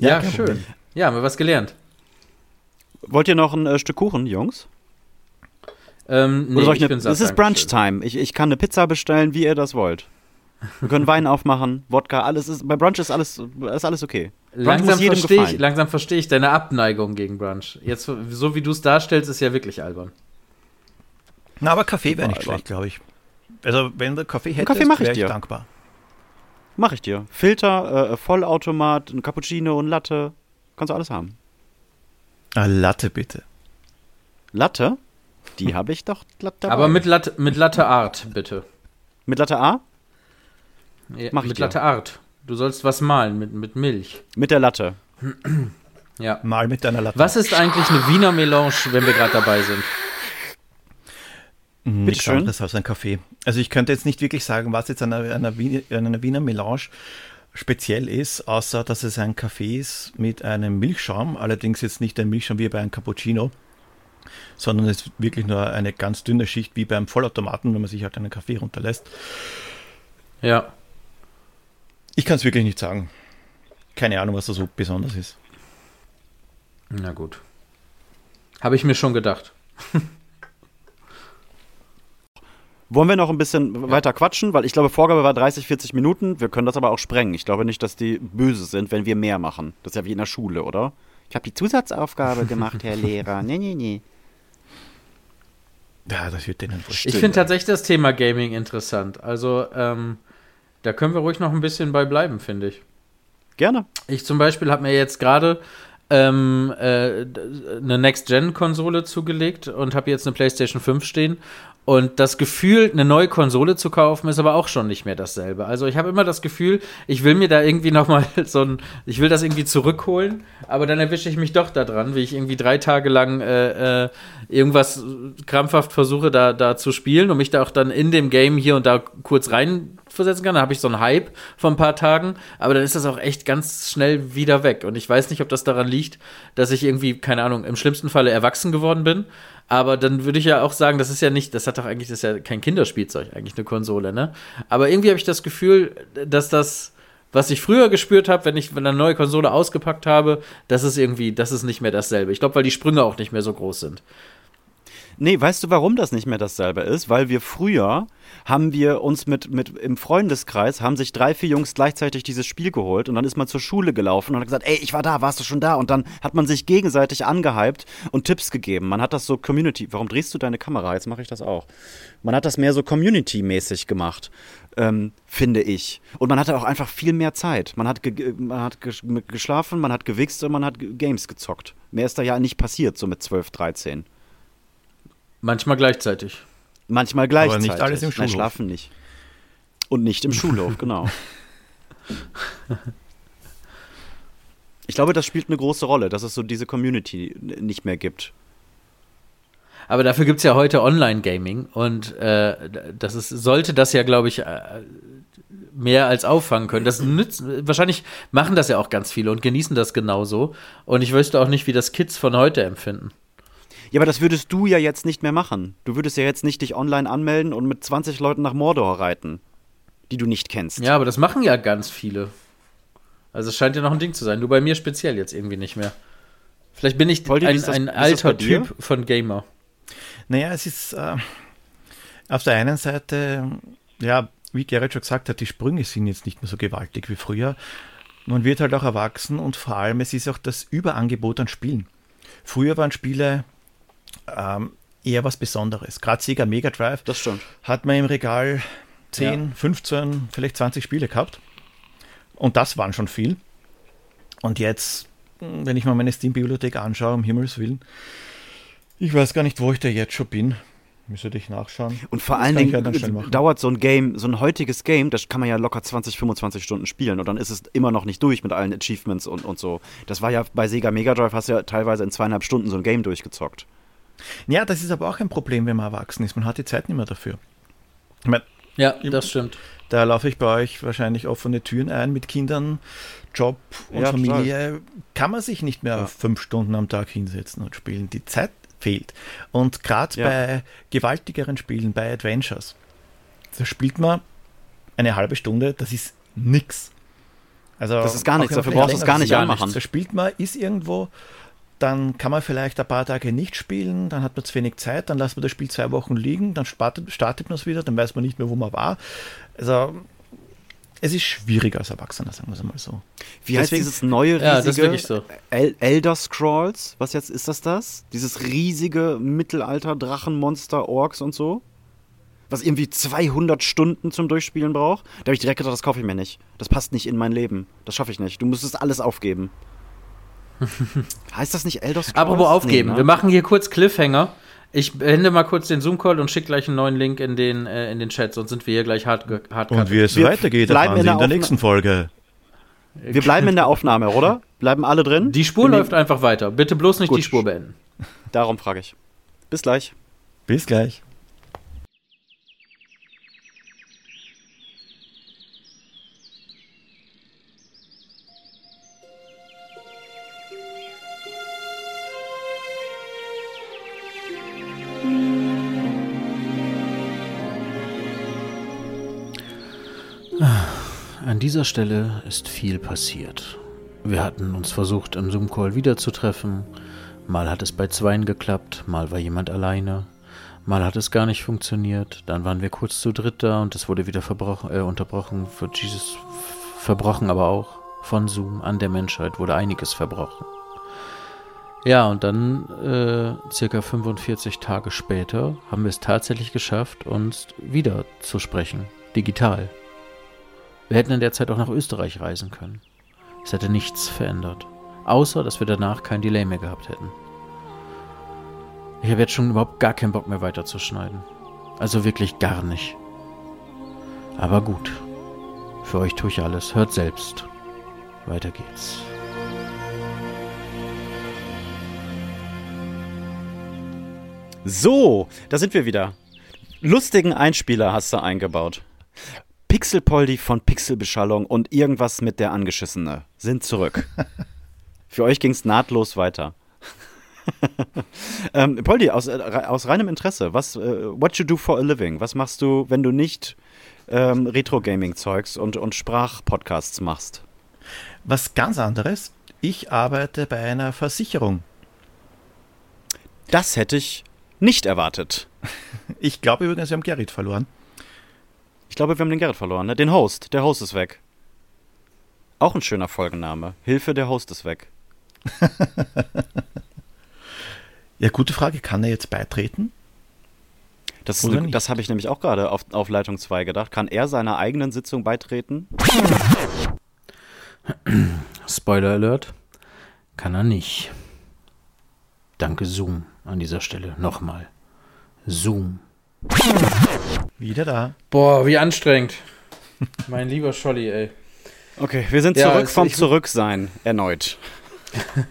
Ja, Ja, schön. Problem. Ja, haben wir was gelernt. Wollt ihr noch ein äh, Stück Kuchen, Jungs? Ähm, nee, Oder soll ich ich eine, es ist. Brunch-Time. Ich, ich kann eine Pizza bestellen, wie ihr das wollt. Wir können Wein aufmachen, Wodka, alles ist, bei Brunch ist alles, ist alles okay. Langsam verstehe ich, langsam verstehe ich deine Abneigung gegen Brunch. Jetzt, so wie du es darstellst, ist ja wirklich albern. Na, aber Kaffee wäre nicht schlecht, glaube ich. Also, wenn du Kaffee hättest, Kaffee mach ich wäre ich dir. dankbar. Mach ich dir. Filter, äh, Vollautomat, ein Cappuccino, ein Latte. Kannst du alles haben. Ah, Latte bitte. Latte? Die habe ich doch glatt dabei. Aber mit Latte, mit Latte Art, bitte. mit Latte A? Ja, Mach ich mit dir. Latte Art. Du sollst was malen mit, mit Milch. Mit der Latte. Ja. Mal mit deiner Latte. Was ist eigentlich eine Wiener Melange, wenn wir gerade dabei sind? Mhm, Bitte Nichts schön. anderes als ein Kaffee. Also ich könnte jetzt nicht wirklich sagen, was jetzt an einer, einer, Wiener, an einer Wiener Melange speziell ist, außer dass es ein Kaffee ist mit einem Milchschaum, allerdings jetzt nicht ein Milchschaum wie bei einem Cappuccino, sondern es ist wirklich nur eine ganz dünne Schicht wie beim Vollautomaten, wenn man sich halt einen Kaffee runterlässt. Ja. Ich kann es wirklich nicht sagen. Keine Ahnung, was da so besonders ist. Na gut. Habe ich mir schon gedacht. Wollen wir noch ein bisschen weiter quatschen? Weil ich glaube, Vorgabe war 30, 40 Minuten. Wir können das aber auch sprengen. Ich glaube nicht, dass die böse sind, wenn wir mehr machen. Das ist ja wie in der Schule, oder? Ich habe die Zusatzaufgabe gemacht, Herr Lehrer. Nee, nee, nee. Ja, das wird denen wurscht. Ich finde tatsächlich das Thema Gaming interessant. Also, ähm, da können wir ruhig noch ein bisschen bei bleiben, finde ich. Gerne. Ich zum Beispiel habe mir jetzt gerade ähm, äh, eine Next-Gen-Konsole zugelegt und habe jetzt eine PlayStation 5 stehen. Und das Gefühl, eine neue Konsole zu kaufen, ist aber auch schon nicht mehr dasselbe. Also ich habe immer das Gefühl, ich will mir da irgendwie noch mal so ein, ich will das irgendwie zurückholen, aber dann erwische ich mich doch da dran, wie ich irgendwie drei Tage lang äh, äh, irgendwas krampfhaft versuche da, da zu spielen und mich da auch dann in dem Game hier und da kurz reinversetzen kann. Dann habe ich so einen Hype von ein paar Tagen, aber dann ist das auch echt ganz schnell wieder weg. Und ich weiß nicht, ob das daran liegt, dass ich irgendwie, keine Ahnung, im schlimmsten Falle erwachsen geworden bin. Aber dann würde ich ja auch sagen, das ist ja nicht, das hat doch eigentlich, das ist ja kein Kinderspielzeug, eigentlich eine Konsole, ne? Aber irgendwie habe ich das Gefühl, dass das, was ich früher gespürt habe, wenn ich eine neue Konsole ausgepackt habe, das ist irgendwie, das ist nicht mehr dasselbe. Ich glaube, weil die Sprünge auch nicht mehr so groß sind. Nee, weißt du, warum das nicht mehr dasselbe ist? Weil wir früher haben wir uns mit, mit im Freundeskreis, haben sich drei, vier Jungs gleichzeitig dieses Spiel geholt und dann ist man zur Schule gelaufen und hat gesagt, ey, ich war da, warst du schon da? Und dann hat man sich gegenseitig angehypt und Tipps gegeben. Man hat das so Community, warum drehst du deine Kamera? Jetzt mache ich das auch. Man hat das mehr so Community-mäßig gemacht, ähm, finde ich. Und man hatte auch einfach viel mehr Zeit. Man hat, ge man hat ges geschlafen, man hat gewichst und man hat Games gezockt. Mehr ist da ja nicht passiert, so mit 12, 13. Manchmal gleichzeitig. Manchmal gleichzeitig. nicht alles im Nein, Schulhof. schlafen nicht. Und nicht im Schulhof, genau. Ich glaube, das spielt eine große Rolle, dass es so diese Community nicht mehr gibt. Aber dafür gibt es ja heute Online-Gaming und äh, das ist, sollte das ja, glaube ich, äh, mehr als auffangen können. Das nützt, wahrscheinlich machen das ja auch ganz viele und genießen das genauso. Und ich wüsste auch nicht, wie das Kids von heute empfinden. Ja, aber das würdest du ja jetzt nicht mehr machen. Du würdest ja jetzt nicht dich online anmelden und mit 20 Leuten nach Mordor reiten, die du nicht kennst. Ja, aber das machen ja ganz viele. Also es scheint ja noch ein Ding zu sein. Du bei mir speziell jetzt irgendwie nicht mehr. Vielleicht bin ich Voldi, ein, das- ein alter? Typ von Gamer. Naja, es ist äh, auf der einen Seite, ja, wie Gerrit schon gesagt hat, die Sprünge sind jetzt nicht mehr so gewaltig wie früher. Man wird halt auch erwachsen und vor allem, es ist auch das Überangebot an Spielen. Früher waren Spiele ähm, eher was Besonderes. Gerade Sega Mega Drive Das stimmt. hat man im Regal 10, 15, vielleicht 20 Spiele gehabt. Und das waren schon viel. Und jetzt, mh, wenn ich mal meine Steam-Bibliothek anschaue, um Himmels Willen, ich weiß gar nicht, wo ich da jetzt schon bin. Müsste ich nachschauen. Und vor Das allen ja Dingen machen. dauert so ein Game, so ein heutiges Game, das kann man ja locker 20, 25 Stunden spielen und dann ist es immer noch nicht durch mit allen Achievements und, und so. Das war ja bei Sega Mega Drive, hast du ja teilweise in zweieinhalb Stunden so ein Game durchgezockt. Ja, das ist aber auch ein Problem, wenn man erwachsen ist. Man hat die Zeit nicht mehr dafür. Ich meine, Ja, das stimmt. Da laufe ich bei euch wahrscheinlich offene Türen ein mit Kindern, Job und Ja, Familie. Kann man sich nicht mehr Ja. fünf Stunden am Tag hinsetzen und spielen. Die Zeit fehlt. Und gerade Ja. bei gewaltigeren Spielen, bei Adventures, da spielt man eine halbe Stunde, das ist nix. Also Das ist gar nichts, dafür brauchst du es gar nicht anmachen. Da spielt man, ist irgendwo, dann kann man vielleicht ein paar Tage nicht spielen, dann hat man zu wenig Zeit, dann lässt man das Spiel zwei Wochen liegen, dann startet, startet man es wieder, dann weiß man nicht mehr, wo man war. Also es ist schwieriger als Erwachsener, sagen wir es mal so. Wie heißt Deswegen- dieses neue riesige Ja, das ist so. El Elder Scrolls? Was jetzt ist das das? Dieses riesige Mittelalter Drachenmonster Orks und so? Was irgendwie 200 Stunden zum Durchspielen braucht? Da habe ich direkt gedacht, das kaufe ich mir nicht. Das passt nicht in mein Leben. Das schaffe ich nicht. Du müsstest alles aufgeben. heißt das nicht Elder Scrolls? Apropos aufgeben, Nee, ne? wir machen hier kurz Cliffhanger. Ich beende mal kurz den Zoom-Call und schicke gleich einen neuen Link in den, äh, in den Chat, sonst sind wir hier gleich hart, hart Und wie es Wir weitergeht, bleiben erfahren in Sie der in der nächsten Folge. Wir bleiben in der Aufnahme, oder? Bleiben alle drin? Die Spur In läuft einfach weiter. Bitte bloß nicht Gut. die Spur beenden. Darum frage ich. Bis gleich. Bis gleich. Dieser Stelle ist viel passiert. Wir hatten uns versucht, im Zoom-Call wiederzutreffen. Mal hat es bei zweien geklappt, mal war jemand alleine. Mal hat es gar nicht funktioniert. Dann waren wir kurz zu dritt da und es wurde wieder äh, unterbrochen. Für Jesus verbrochen aber auch. Von Zoom an der Menschheit wurde einiges verbrochen. Ja, und dann, äh, circa 45 Tage später, haben wir es tatsächlich geschafft, uns wieder zu sprechen. Digital. Wir hätten in der Zeit auch nach Österreich reisen können. Es hätte nichts verändert. Außer, dass wir danach kein Delay mehr gehabt hätten. Ich habe jetzt schon überhaupt gar keinen Bock mehr weiterzuschneiden. Also wirklich gar nicht. Aber gut. Für euch tue ich alles. Hört selbst. Weiter geht's. So, da sind wir wieder. Lustigen Einspieler hast du eingebaut. Pixelpoldi von Pixelbeschallung und irgendwas mit der Angeschissene sind zurück. Für euch ging es nahtlos weiter. ähm, Poldi, aus, äh, aus reinem Interesse, was, äh, what you do for a living? Was machst du, wenn du nicht ähm, Retro-Gaming-Zeugs und, und Sprachpodcasts machst? Was ganz anderes, ich arbeite bei einer Versicherung. Das hätte ich nicht erwartet. Ich glaube übrigens, wir haben Gerrit verloren. Ich glaube, wir haben den Gerrit verloren, ne? Den Host. Der Host ist weg. Auch ein schöner Folgenname. Hilfe, der Host ist weg. Ja, gute Frage. Kann er jetzt beitreten? Das, das habe ich nämlich auch gerade auf, auf Leitung 2 gedacht. Kann er seiner eigenen Sitzung beitreten? Spoiler Alert. Kann er nicht. Danke Zoom an dieser Stelle. Nochmal. Zoom. Wieder da. Boah, wie anstrengend. mein lieber Scholli, ey. Okay, wir sind Ja, zurück es- vom ich- Zurücksein erneut.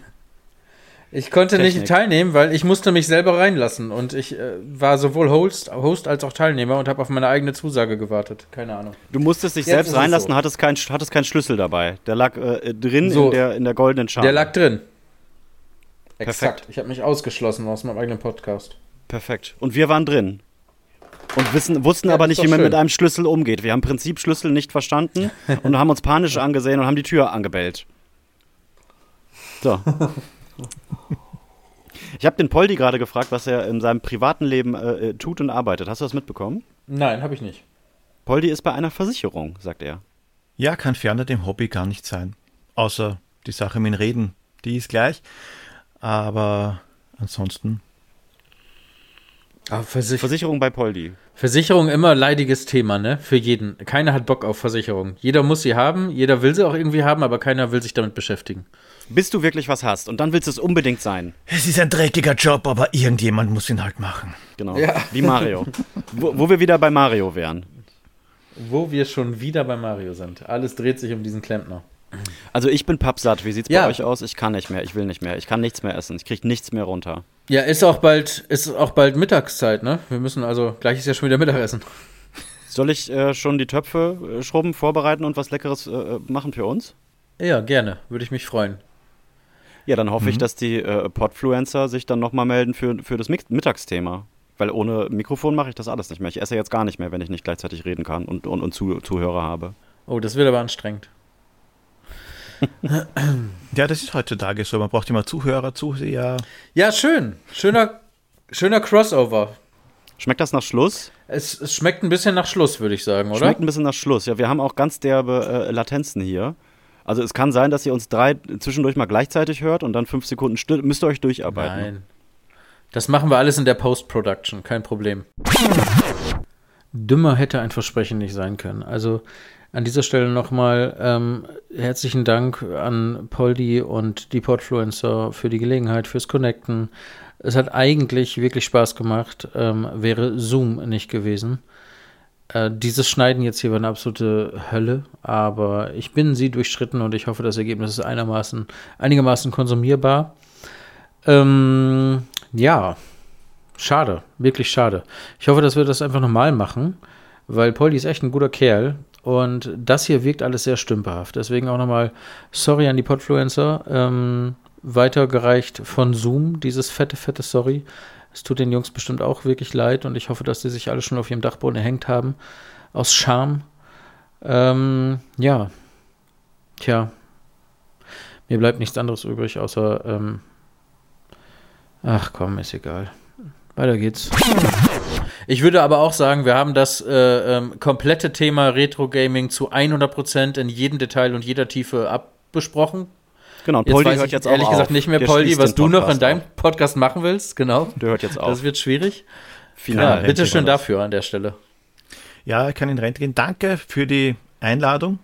Ich konnte Technik. nicht teilnehmen, weil ich musste mich selber reinlassen und ich äh, war sowohl Host, Host als auch Teilnehmer und habe auf meine eigene Zusage gewartet. Keine Ahnung. Du musstest dich Jetzt selbst reinlassen, so. hattest keinen hattest keinen Schlüssel dabei. Der lag äh, drin So. in, der, in der goldenen Schale. Der lag drin. Perfekt. Exakt. Ich habe mich ausgeschlossen aus meinem eigenen Podcast. Perfekt. Und wir waren drin. Und wissen, wussten Ja, aber nicht, wie man mit schön. einem Schlüssel umgeht. Wir haben Prinzipschlüssel nicht verstanden und haben uns panisch angesehen und haben die Tür angebellt. So. Ich habe den Poldi gerade gefragt, was er in seinem privaten Leben äh, äh, tut und arbeitet. Hast du das mitbekommen? Nein, habe ich nicht. Poldi ist bei einer Versicherung, sagt er. Ja, kann ferner dem Hobby gar nicht sein. Außer die Sache mit dem Reden, die ist gleich. Aber ansonsten, Versich Versicherung bei Poldi. Versicherung immer leidiges Thema, ne? Für jeden. Keiner hat Bock auf Versicherung. Jeder muss sie haben, jeder will sie auch irgendwie haben, aber keiner will sich damit beschäftigen. Bis du wirklich was hast und dann willst du es unbedingt sein. es ist ein dreckiger Job, aber irgendjemand muss ihn halt machen. Genau. Ja. Wie Mario. wo, wo wir wieder bei Mario wären. Wo wir schon wieder bei Mario sind. Alles dreht sich um diesen Klempner. Also ich bin pappsatt. Wie sieht's Ja. bei euch aus? Ich kann nicht mehr. Ich will nicht mehr. Ich kann nichts mehr essen. Ich krieg nichts mehr runter. Ja, ist auch bald, ist auch bald Mittagszeit, ne? Wir müssen also, gleich ist ja schon wieder Mittagessen. Soll ich äh, schon die Töpfe äh, schrubben, vorbereiten und was Leckeres äh, machen für uns? Ja, gerne. Würde ich mich freuen. Ja, dann hoffe ich, Mhm. dass die äh, Podfluencer sich dann nochmal melden für, für das Mittagsthema. Weil ohne Mikrofon mache ich das alles nicht mehr. Ich esse jetzt gar nicht mehr, wenn ich nicht gleichzeitig reden kann und, und, und Zu Zuhörer habe. Oh, das wird aber anstrengend. Ja, das ist heutzutage so. Man braucht immer Zuhörer, Zuseher. Ja, schön. Schöner, schöner Crossover. Schmeckt das nach Schluss? Es, es schmeckt ein bisschen nach Schluss, würde ich sagen, oder? Schmeckt ein bisschen nach Schluss. Ja, wir haben auch ganz derbe äh, Latenzen hier. Also es kann sein, dass ihr uns drei zwischendurch mal gleichzeitig hört und dann fünf Sekunden still. Müsst ihr euch durcharbeiten. Nein. Das machen wir alles in der Post-Production, kein Problem. Dümmer hätte ein Versprechen nicht sein können. Also an dieser Stelle nochmal ähm, herzlichen Dank an Poldi und die Podfluencer für die Gelegenheit, fürs Connecten. Es hat eigentlich wirklich Spaß gemacht, ähm, wäre Zoom nicht gewesen. Äh, dieses Schneiden jetzt hier war eine absolute Hölle, aber ich bin sie durchschritten und ich hoffe, das Ergebnis ist einigermaßen, einigermaßen konsumierbar. Ähm, ja, schade, wirklich schade. Ich hoffe, dass wir das einfach nochmal machen, weil Polly ist echt ein guter Kerl und das hier wirkt alles sehr stümperhaft. Deswegen auch nochmal sorry an die Podfluencer. Ähm, weitergereicht von Zoom, dieses fette, fette Sorry. Es tut den Jungs bestimmt auch wirklich leid und ich hoffe, dass die sich alle schon auf ihrem Dachboden erhängt haben. Aus Scham. Ähm, ja. Tja. Mir bleibt nichts anderes übrig, außer. Ähm, ach komm, ist egal. Weiter geht's. Ich würde aber auch sagen, wir haben das äh, ähm, komplette Thema Retro Gaming zu 100% in jedem Detail und jeder Tiefe abbesprochen. Genau, und Jetzt Poldi weiß hört ich jetzt ehrlich auch gesagt auf. nicht mehr, Der Poldi, was du noch in deinem. Podcast machen willst. Genau. Der hört jetzt auf. Das wird schwierig. Final. Ja, war das. dafür an der Stelle. Ja, ich kann in Rente gehen. Danke für die Einladung.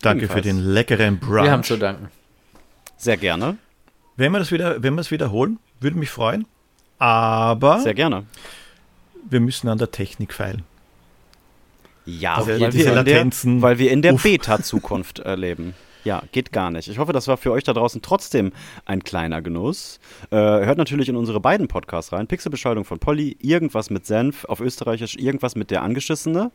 Danke für den leckeren Brunch. Wir haben zu danken. Sehr gerne. Wenn wir das wieder, wenn wir es wiederholen, würde mich freuen. Aber Sehr gerne. Wir müssen an der Technik feilen. Ja, Also weil, wir in der, Latenzen. weil wir in der. Beta-Zukunft erleben. Ja, geht gar nicht. Ich hoffe, das war für euch da draußen trotzdem ein kleiner Genuss. Äh, hört natürlich in unsere beiden Podcasts rein. Pixelbeschallung von Polly, irgendwas mit Senf, auf Österreichisch irgendwas mit der Angeschissene.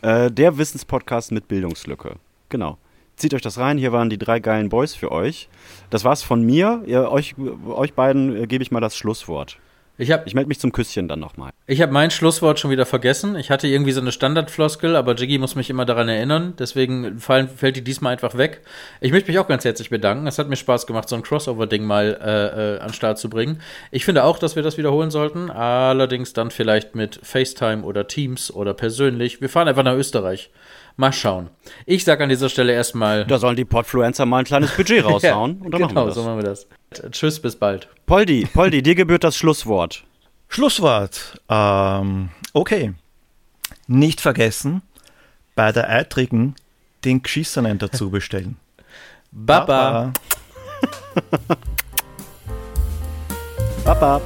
Äh, der Wissenspodcast mit Bildungslücke. Genau. Zieht euch das rein. Hier waren die drei geilen Boys für euch. Das war's von mir. Ihr, euch, euch beiden äh, gebe ich mal das Schlusswort. Ich habe Ich melde mich zum Küsschen dann nochmal. ich hab mein Schlusswort schon wieder vergessen. Ich hatte irgendwie so eine Standardfloskel, aber Jiggy muss mich immer daran erinnern. Deswegen fallen, fällt die diesmal einfach weg. Ich möchte mich auch ganz herzlich bedanken. Es hat mir Spaß gemacht, so ein Crossover-Ding mal äh, äh, an den Start zu bringen. Ich finde auch, dass wir das wiederholen sollten. Allerdings dann vielleicht mit FaceTime oder Teams oder persönlich. Wir fahren einfach nach Österreich. Mal schauen. Ich sage an dieser Stelle erstmal. Da sollen die Podfluencer mal ein kleines Budget raushauen. und dann genau, machen wir das. so machen wir das. Tschüss, bis bald. Poldi, Poldi, dir gebührt das Schlusswort. Schlusswort. Ähm, okay. Nicht vergessen, bei der Eitrigen den Geschissenen dazu bestellen. Baba. Baba. Baba.